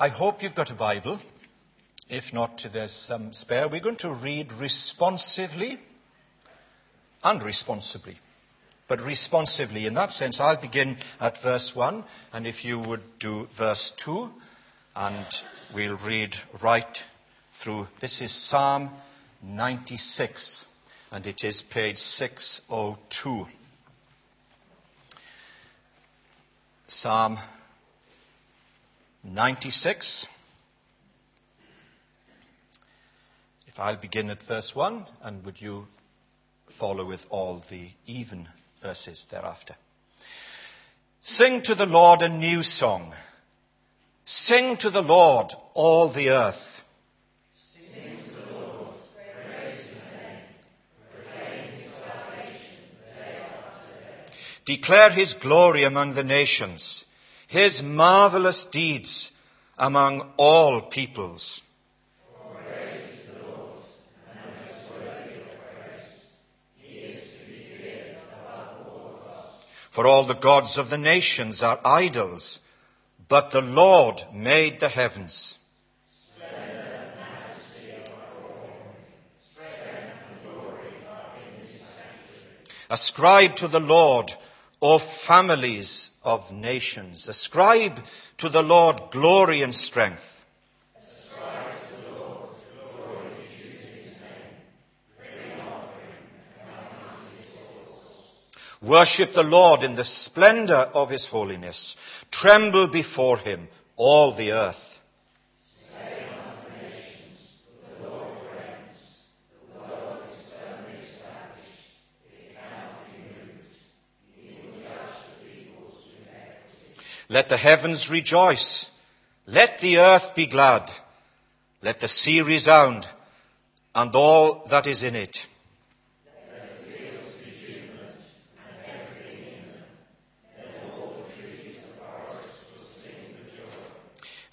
I hope you've got a Bible. If not, there's some spare. We're going to read responsively and responsibly. But responsively, in that sense, I'll begin at verse 1, and if you would do verse 2, and we'll read right through. This is Psalm 96, and it is page 602. Psalm 96. If I'll begin at verse 1, and would you follow with all the even verses thereafter? Sing to the Lord a new song. Sing to the Lord, all the earth. Declare his glory among the nations, his marvelous deeds among all peoples. For all the gods of the nations are idols, but the Lord made the heavens. Ascribe to the Lord O families of nations, ascribe to the Lord glory and strength. Worship the Lord in the splendor of his holiness. Tremble before him, all the earth. Let the heavens rejoice. Let the earth be glad. Let the sea resound and all that is in it.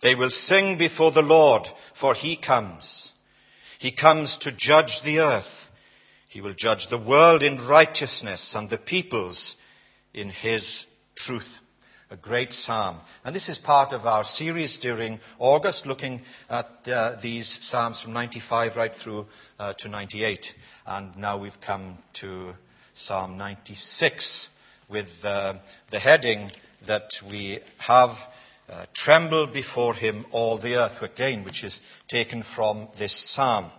They will sing before the Lord, for he comes. He comes to judge the earth. He will judge the world in righteousness and the peoples in his truth a great psalm. And this is part of our series during August, looking at uh, these psalms from 95 right through uh, to 98. And now we've come to Psalm 96 with uh, the heading that we have uh, Tremble before him all the earth, again, which is taken from this psalm.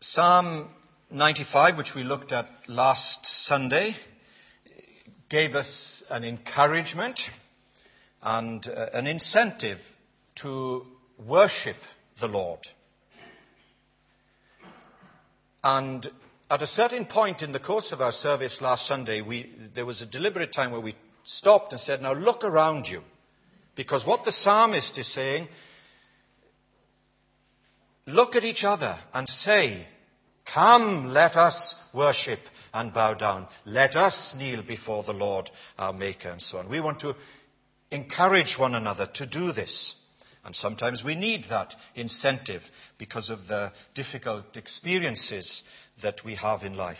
Psalm 95, which we looked at last Sunday, gave us an encouragement and uh, an incentive to worship the Lord. And at a certain point in the course of our service last Sunday, we, there was a deliberate time where we stopped and said, Now look around you. Because what the psalmist is saying, look at each other and say, Come, let us worship and bow down. Let us kneel before the Lord our Maker and so on. We want to encourage one another to do this. And sometimes we need that incentive because of the difficult experiences that we have in life.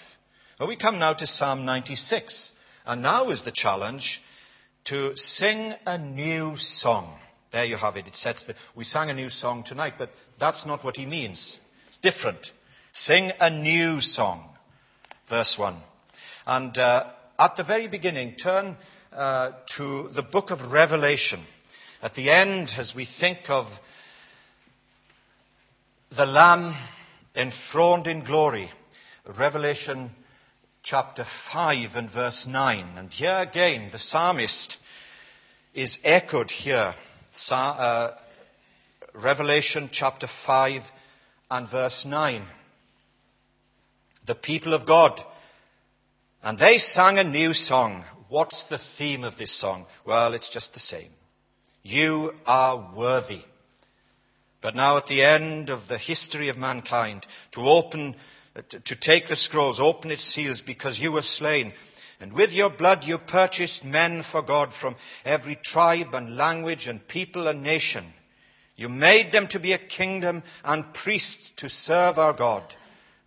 Well, we come now to Psalm 96. And now is the challenge to sing a new song. There you have it. It says that we sang a new song tonight, but that's not what he means. It's different. Sing a new song. Verse 1. And uh, at the very beginning, turn uh, to the book of Revelation. At the end, as we think of the Lamb enthroned in glory, Revelation chapter 5 and verse 9. And here again, the psalmist is echoed here. Uh, Revelation chapter 5 and verse 9 the people of God. And they sang a new song. What's the theme of this song? Well, it's just the same. You are worthy. But now at the end of the history of mankind, to open, uh, to take the scrolls, open its seals because you were slain. And with your blood you purchased men for God from every tribe and language and people and nation. You made them to be a kingdom and priests to serve our God.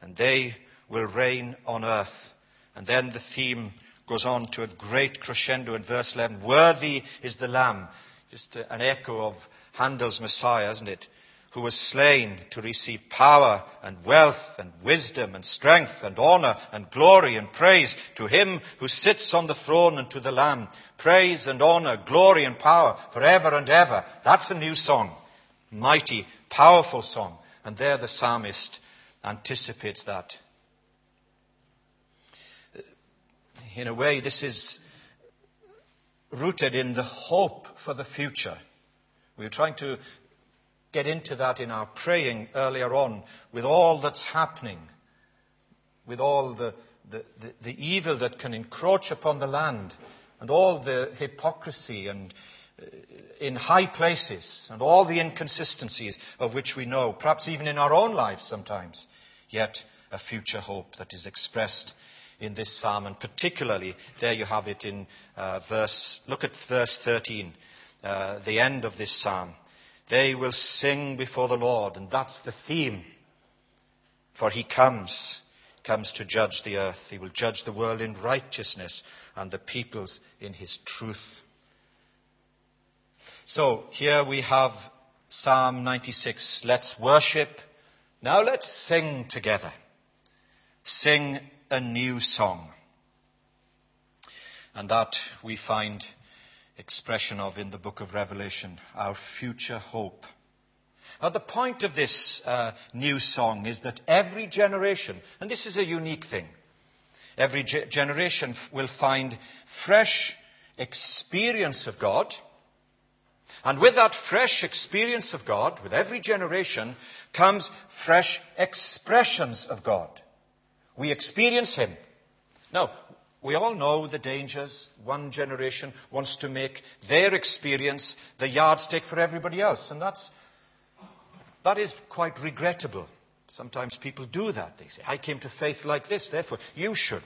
And they will reign on earth. And then the theme goes on to a great crescendo in verse 11. Worthy is the Lamb. Just an echo of Handel's Messiah, isn't it? Who was slain to receive power and wealth and wisdom and strength and honor and glory and praise to him who sits on the throne and to the Lamb. Praise and honor, glory and power forever and ever. That's a new song. Mighty, powerful song. And there the psalmist anticipates that. In a way, this is rooted in the hope for the future. We were trying to get into that in our praying earlier on with all that's happening, with all the, the, the, the evil that can encroach upon the land, and all the hypocrisy and uh, in high places, and all the inconsistencies of which we know, perhaps even in our own lives sometimes, yet a future hope that is expressed in this psalm, and particularly there you have it in uh, verse, look at verse 13, uh, the end of this psalm. They will sing before the Lord, and that's the theme. For he comes, comes to judge the earth. He will judge the world in righteousness and the peoples in his truth. So here we have Psalm 96. Let's worship. Now let's sing together. Sing a new song. And that we find expression of in the book of Revelation, our future hope. Now, the point of this uh, new song is that every generation, and this is a unique thing, every ge- generation will find fresh experience of God. And with that fresh experience of God, with every generation, comes fresh expressions of God. We experience Him. Now, we all know the dangers. One generation wants to make their experience the yardstick for everybody else. And that's, that is quite regrettable. Sometimes people do that. They say, I came to faith like this, therefore you should.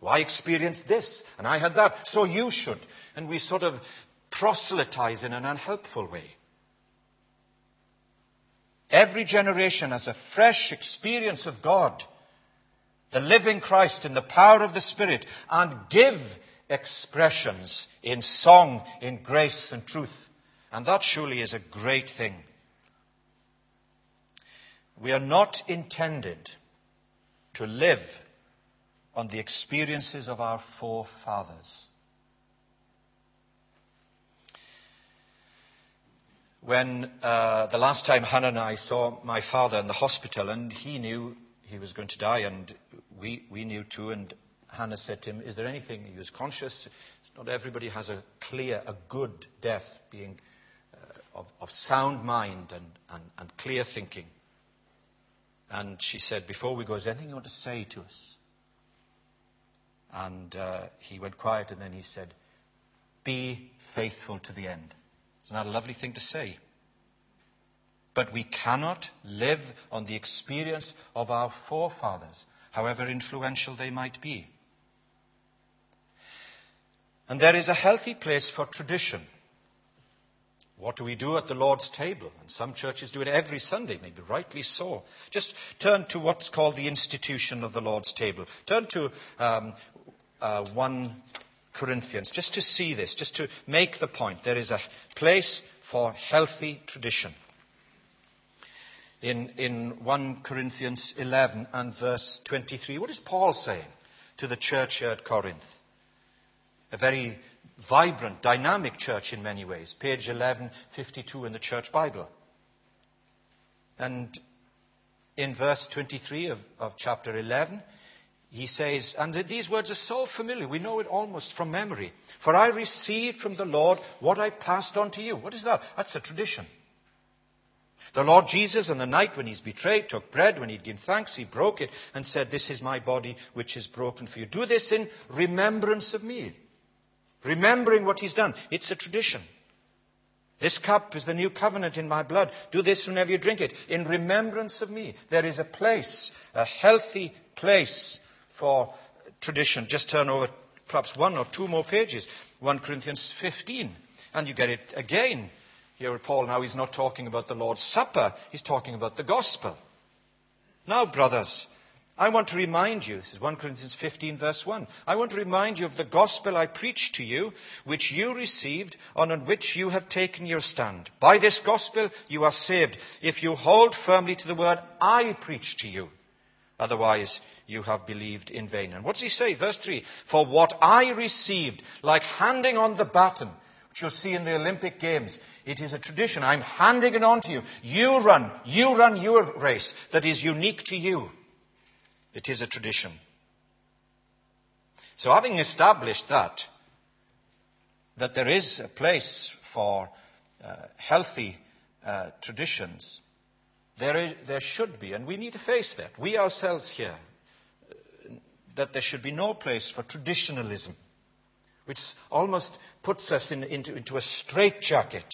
Well, I experienced this, and I had that, so you should. And we sort of proselytize in an unhelpful way. Every generation has a fresh experience of God the living Christ in the power of the Spirit and give expressions in song, in grace and truth. And that surely is a great thing. We are not intended to live on the experiences of our forefathers. When uh, the last time Hannah and I saw my father in the hospital, and he knew he was going to die, and we, we knew too. And Hannah said to him, Is there anything? He was conscious. Not everybody has a clear, a good death, being uh, of, of, sound mind and, and, and clear thinking. And she said, Before we go, is there anything you want to say to us? And uh, he went quiet and then he said, Be faithful to the end. Isn't that a lovely thing to say? But we cannot live on the experience of our forefathers, however influential they might be. And there is a healthy place for tradition. What do we do at the Lord's table? And some churches do it every Sunday, maybe rightly so. Just turn to what's called the institution of the Lord's table. Turn to um, uh, 1 Corinthians, just to see this, just to make the point. There is a place for healthy tradition in, in 1 Corinthians 11 and verse 23. What is Paul saying to the church here at Corinth? A very vibrant, dynamic church in many ways. Page 1152 in the Church Bible. And in verse 23 of, of chapter 11, he says, and these words are so familiar, we know it almost from memory. For I received from the Lord what I passed on to you. What is that? That's a tradition. The Lord Jesus, on the night when he's betrayed, took bread. When he'd given thanks, he broke it and said, This is my body which is broken for you. Do this in remembrance of me. Remembering what he's done. It's a tradition. This cup is the new covenant in my blood. Do this whenever you drink it, in remembrance of me. There is a place, a healthy place for tradition. Just turn over perhaps one or two more pages. 1 Corinthians 15. And you get it again here, with Paul now he's not talking about the Lord's Supper, he's talking about the gospel. Now, brothers, I want to remind you, this is 1 Corinthians 15, verse 1. I want to remind you of the gospel I preached to you, which you received, and on which you have taken your stand. By this gospel you are saved, if you hold firmly to the word I preached to you. Otherwise, you have believed in vain. And what does he say? Verse 3 For what I received, like handing on the baton, which you'll see in the Olympic Games, it is a tradition. I'm handing it on to you. You run, you run your race that is unique to you. It is a tradition. So, having established that, that there is a place for uh, healthy uh, traditions, there, is, there should be, and we need to face that, we ourselves here, that there should be no place for traditionalism, which almost puts us in, into, into a straitjacket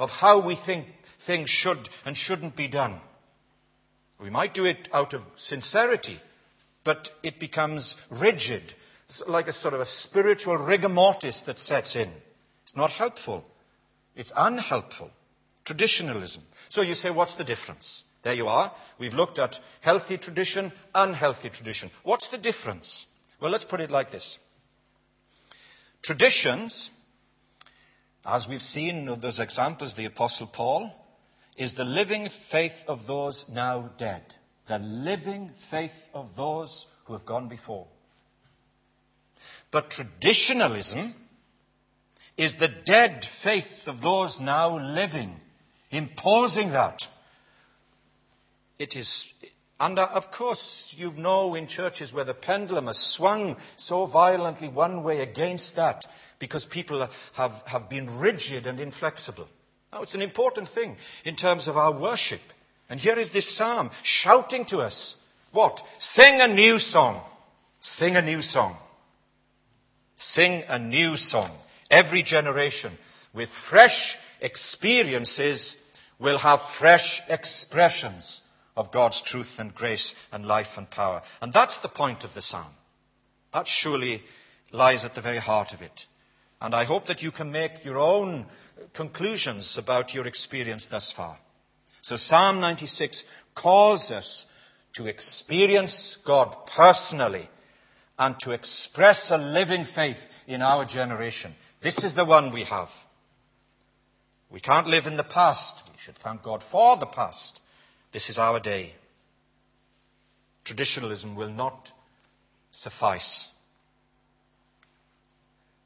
of how we think things should and shouldn't be done. We might do it out of sincerity, but it becomes rigid, like a sort of a spiritual rigor mortis that sets in. It's not helpful. It's unhelpful. Traditionalism. So you say, what's the difference? There you are. We've looked at healthy tradition, unhealthy tradition. What's the difference? Well, let's put it like this. Traditions, as we've seen in those examples, the Apostle Paul, is the living faith of those now dead the living faith of those who have gone before. But traditionalism is the dead faith of those now living, imposing that. It is, and uh, of course, you know in churches where the pendulum has swung so violently one way against that because people have, have been rigid and inflexible. Now, it's an important thing in terms of our worship. And here is this psalm shouting to us what? Sing a new song. Sing a new song. Sing a new song. Every generation with fresh experiences will have fresh expressions of God's truth and grace and life and power. And that's the point of the psalm. That surely lies at the very heart of it. And I hope that you can make your own conclusions about your experience thus far. So Psalm 96 calls us to experience God personally and to express a living faith in our generation. This is the one we have. We can't live in the past. We should thank God for the past. This is our day. Traditionalism will not suffice.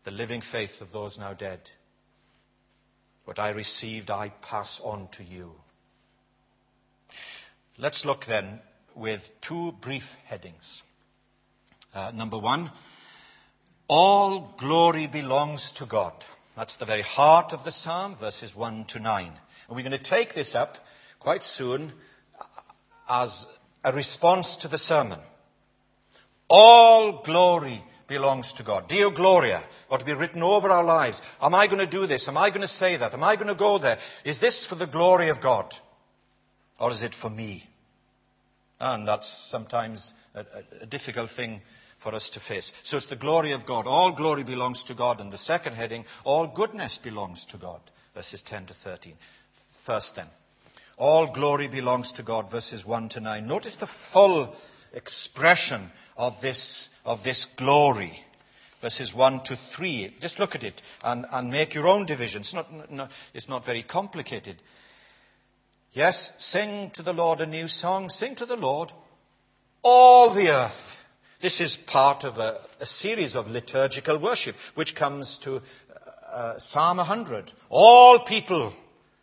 The living faith of those now dead. What I received, I pass on to you. Let's look then with two brief headings. Uh, number one, all glory belongs to God. That's the very heart of the psalm, verses 1 to 9. And we're going to take this up quite soon as a response to the sermon. All glory belongs to God. Deo Gloria ought to be written over our lives. Am I going to do this? Am I going to say that? Am I going to go there? Is this for the glory of God? Or is it for me? And that's sometimes a, a, difficult thing for us to face. So it's the glory of God. All glory belongs to God. And the second heading, all goodness belongs to God. Verses 10 to 13. First then, all glory belongs to God. Verses 1 to 9. Notice the full expression of this, of this glory verses 1 to 3. Just look at it and, and make your own division. It's not, not, it's not very complicated. Yes, sing to the Lord a new song. Sing to the Lord all the earth. This is part of a, a series of liturgical worship which comes to uh, Psalm 100. All people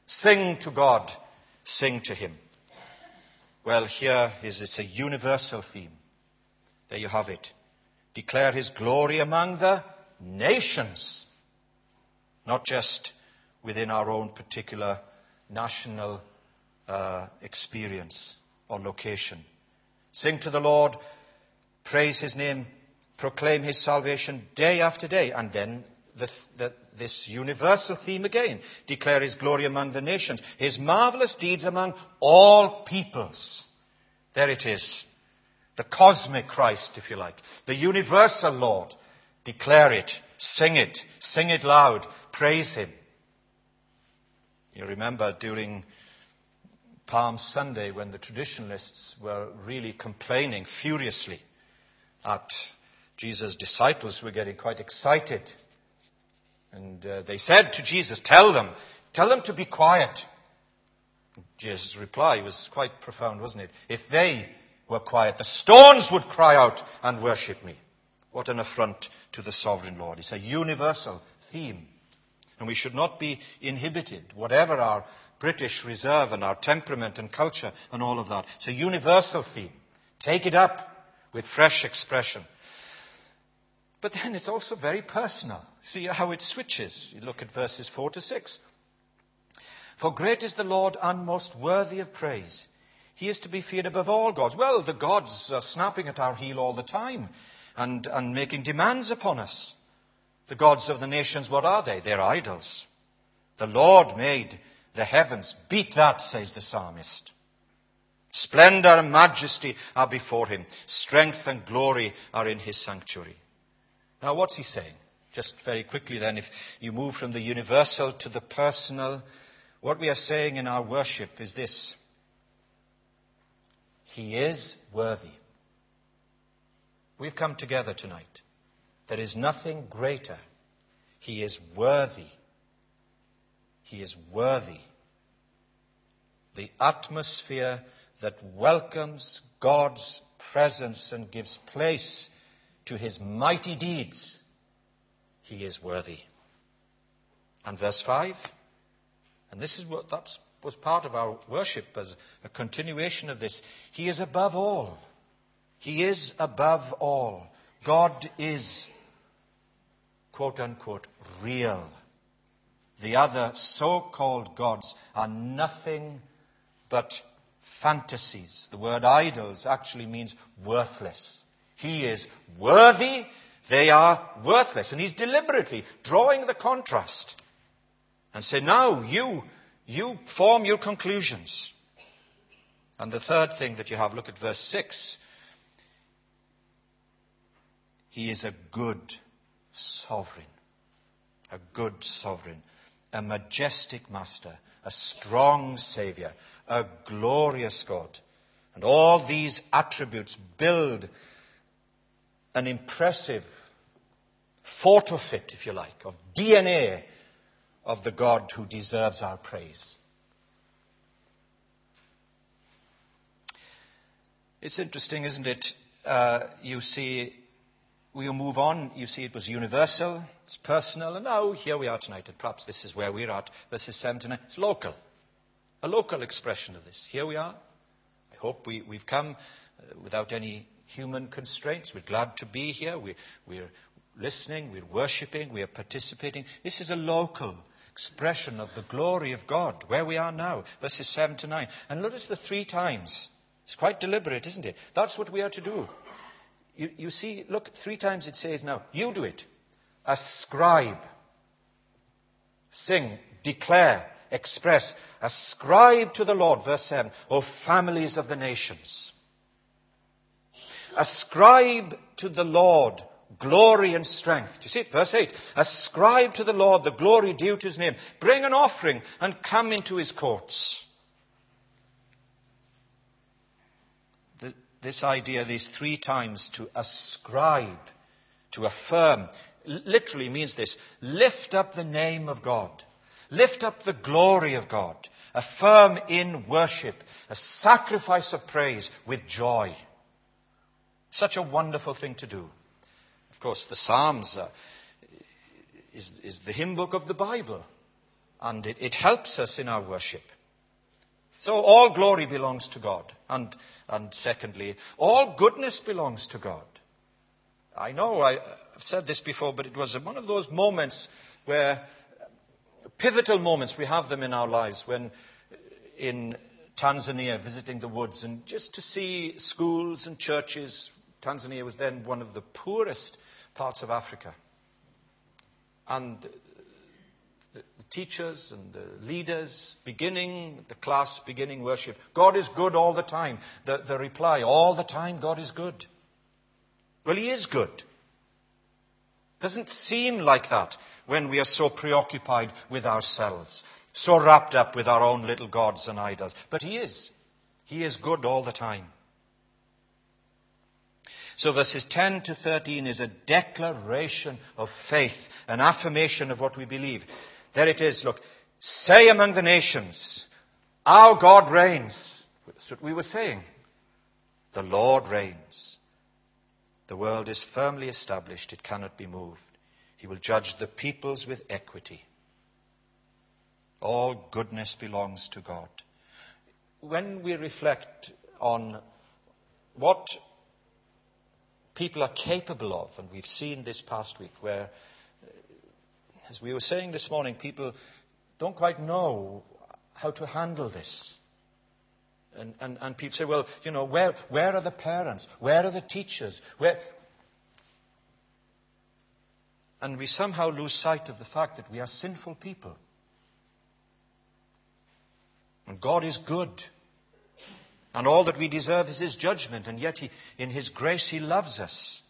sing to God, sing to Him. Well, here is it's a universal theme. There you have it. Declare His glory among the nations, not just within our own particular national uh, experience or location. Sing to the Lord, praise His name, proclaim His salvation day after day, and then the, the, this universal theme again declare His glory among the nations, His marvelous deeds among all peoples. There it is. The cosmic Christ, if you like. The universal Lord. Declare it. Sing it. Sing it loud. Praise Him. You remember during Palm Sunday when the traditionalists were really complaining furiously at Jesus' disciples were getting quite excited. And uh, they said to Jesus, Tell them, tell them to be quiet. Jesus' reply was quite profound, wasn't it? If they were quiet, the stones would cry out and worship me. What an affront to the sovereign Lord. It's a universal theme. And we should not be inhibited, whatever our British reserve and our temperament and culture and all of that. It's a universal theme. Take it up with fresh expression. But then it's also very personal. See how it switches. You look at verses 4 to 6. For great is the Lord and most worthy of praise. He is to be feared above all gods. Well, the gods are snapping at our heel all the time and, and making demands upon us. The gods of the nations, what are they? They're idols. The Lord made the heavens. Beat that, says the psalmist. Splendor and majesty are before him. Strength and glory are in his sanctuary. Now, what's he saying? Just very quickly, then, if you move from the universal to the personal, what we are saying in our worship is this He is worthy. We've come together tonight. There is nothing greater. He is worthy. He is worthy. The atmosphere that welcomes God's presence and gives place to his mighty deeds, he is worthy. And verse 5 and this is what that was part of our worship as a continuation of this. He is above all. He is above all. God is, quote unquote, real. The other so called gods are nothing but fantasies. The word idols actually means worthless. He is worthy, they are worthless. And he's deliberately drawing the contrast and say, now you, you form your conclusions. And the third thing that you have, look at verse 6. He is a good sovereign. A good sovereign. A majestic master. A strong savior. A glorious God. And all these attributes build an impressive photo fit, if you like, of DNA of the God who deserves our praise. It's interesting, isn't it? Uh, you see, we move on. You see, it was universal, it's personal, and now here we are tonight, and perhaps this is where we're at. Verses 7 to 9. It's local. A local expression of this. Here we are. I hope we, have come uh, without any human constraints. We're glad to be here. We, we're listening, we're worshipping, we're participating. This is a local expression of the glory of God, where we are now, verses 7 to 9. And notice the three times. It's quite deliberate, isn't it? That's what we are to do. You, you see, look, three times it says now, you do it. Ascribe. Sing, declare, express. Ascribe to the Lord, verse 7, O families of the nations. Ascribe to the Lord glory and strength. Do you see it? Verse 8. Ascribe to the Lord the glory due to his name. Bring an offering and come into his courts. The, this idea, these three times to ascribe, to affirm, literally means this lift up the name of God, lift up the glory of God, affirm in worship, a sacrifice of praise with joy. Such a wonderful thing to do Of course, the Psalms uh, is, is, the hymn book of the Bible, and it, it, helps us in our worship. So all glory belongs to God. And, and secondly, all goodness belongs to God. I know I've said this before, but it was one of those moments where, pivotal moments, we have them in our lives, when in Tanzania, visiting the woods, and just to see schools and churches. Tanzania was then one of the poorest parts of Africa. And the teachers and the leaders beginning the class, beginning worship. God is good all the time. The, the reply, all the time, God is good. Well, He is good. Doesn't seem like that when we are so preoccupied with ourselves. so wrapped up with our own little gods and idols. But He is. He is good all the time. So verses 10 to 13 is a declaration of faith, an affirmation of what we believe. There it is. Look, say among the nations, our God reigns. That's what we were saying. The Lord reigns. The world is firmly established. It cannot be moved. He will judge the peoples with equity. All goodness belongs to God. When we reflect on what people are capable of, and we've seen this past week where, uh, as we were saying this morning, people don't quite know how to handle this. And, and, and people say, well, you know, where, where are the parents? Where are the teachers? Where... And we somehow lose sight of the fact that we are sinful people. And God is good. And all that we deserve is His judgment, and yet he, in His grace He loves us.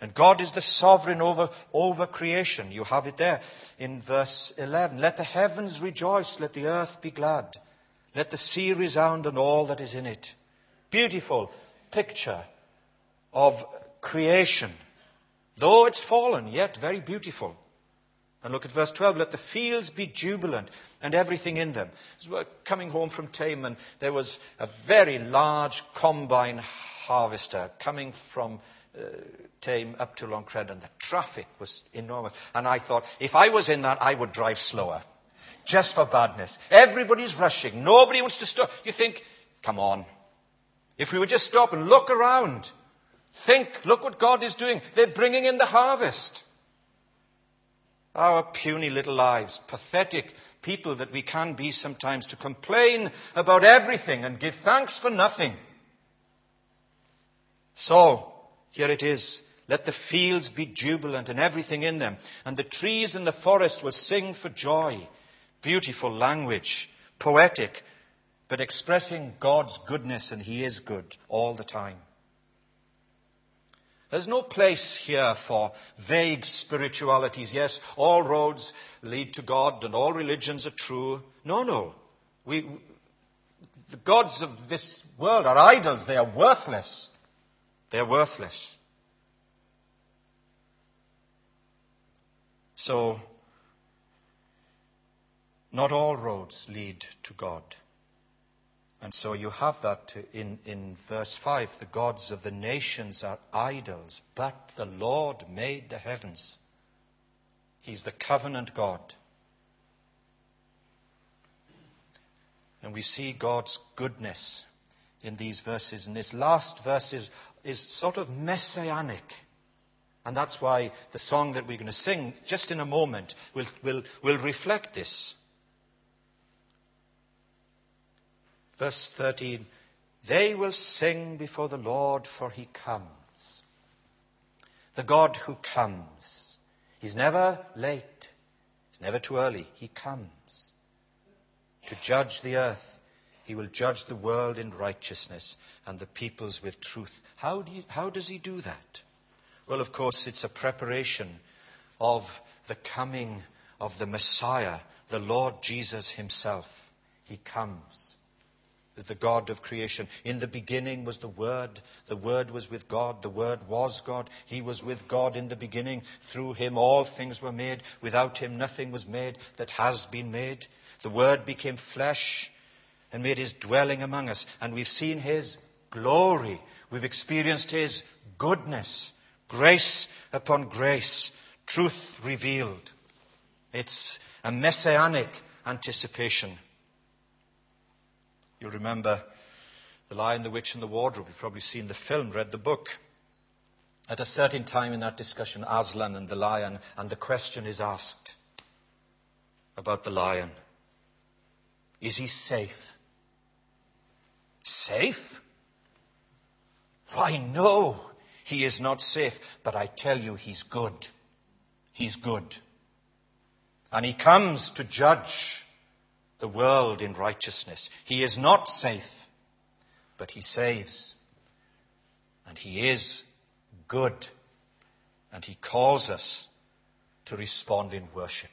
And God is the sovereign over, over creation. You have it there in verse 11. Let the heavens rejoice, let the earth be glad, let the sea resound and all that is in it. Beautiful picture of creation. Though it's fallen, yet very beautiful. And look at verse 12. Let the fields be jubilant and everything in them. As we were coming home from Thame, and there was a very large combine harvester coming from uh, Thame up to Long Crendon, and the traffic was enormous. And I thought, if I was in that, I would drive slower. Just for badness. Everybody's rushing. Nobody wants to stop. You think, come on. If we would just stop and look around, think, look what God is doing. They're bringing in the harvest. Our puny little lives, pathetic people that we can be sometimes to complain about everything and give thanks for nothing. So, here it is. Let the fields be jubilant and everything in them, and the trees in the forest will sing for joy. Beautiful language, poetic, but expressing God's goodness, and He is good all the time. There's no place here for vague spiritualities. Yes, all roads lead to God and all religions are true. No, no. We, the gods of this world are idols. They are worthless. They are worthless. So, not all roads lead to God. And so you have that in, in verse 5 the gods of the nations are idols, but the Lord made the heavens. He's the covenant God. And we see God's goodness in these verses. And this last verse is, is sort of messianic. And that's why the song that we're going to sing just in a moment will, will, will reflect this. Verse 13 They will sing before the Lord, for he comes. The God who comes. He's never late, he's never too early. He comes to judge the earth. He will judge the world in righteousness and the peoples with truth. How, do you, how does he do that? Well, of course, it's a preparation of the coming of the Messiah, the Lord Jesus himself. He comes is the God of creation. In the beginning was the Word. The Word was with God. The Word was God. He was with God in the beginning. Through Him all things were made. Without Him nothing was made that has been made. The Word became flesh and made His dwelling among us. And we've seen His glory. We've experienced His goodness. Grace upon grace. Truth revealed. It's a messianic anticipation. You'll remember The Lion, the Witch, and the Wardrobe. You've probably seen the film, read the book. At a certain time in that discussion, Aslan and the lion, and the question is asked about the lion Is he safe? Safe? Why, no, he is not safe. But I tell you, he's good. He's good. And he comes to judge the world in righteousness. He is not safe, but he saves. And he is good. And he calls us to respond in worship.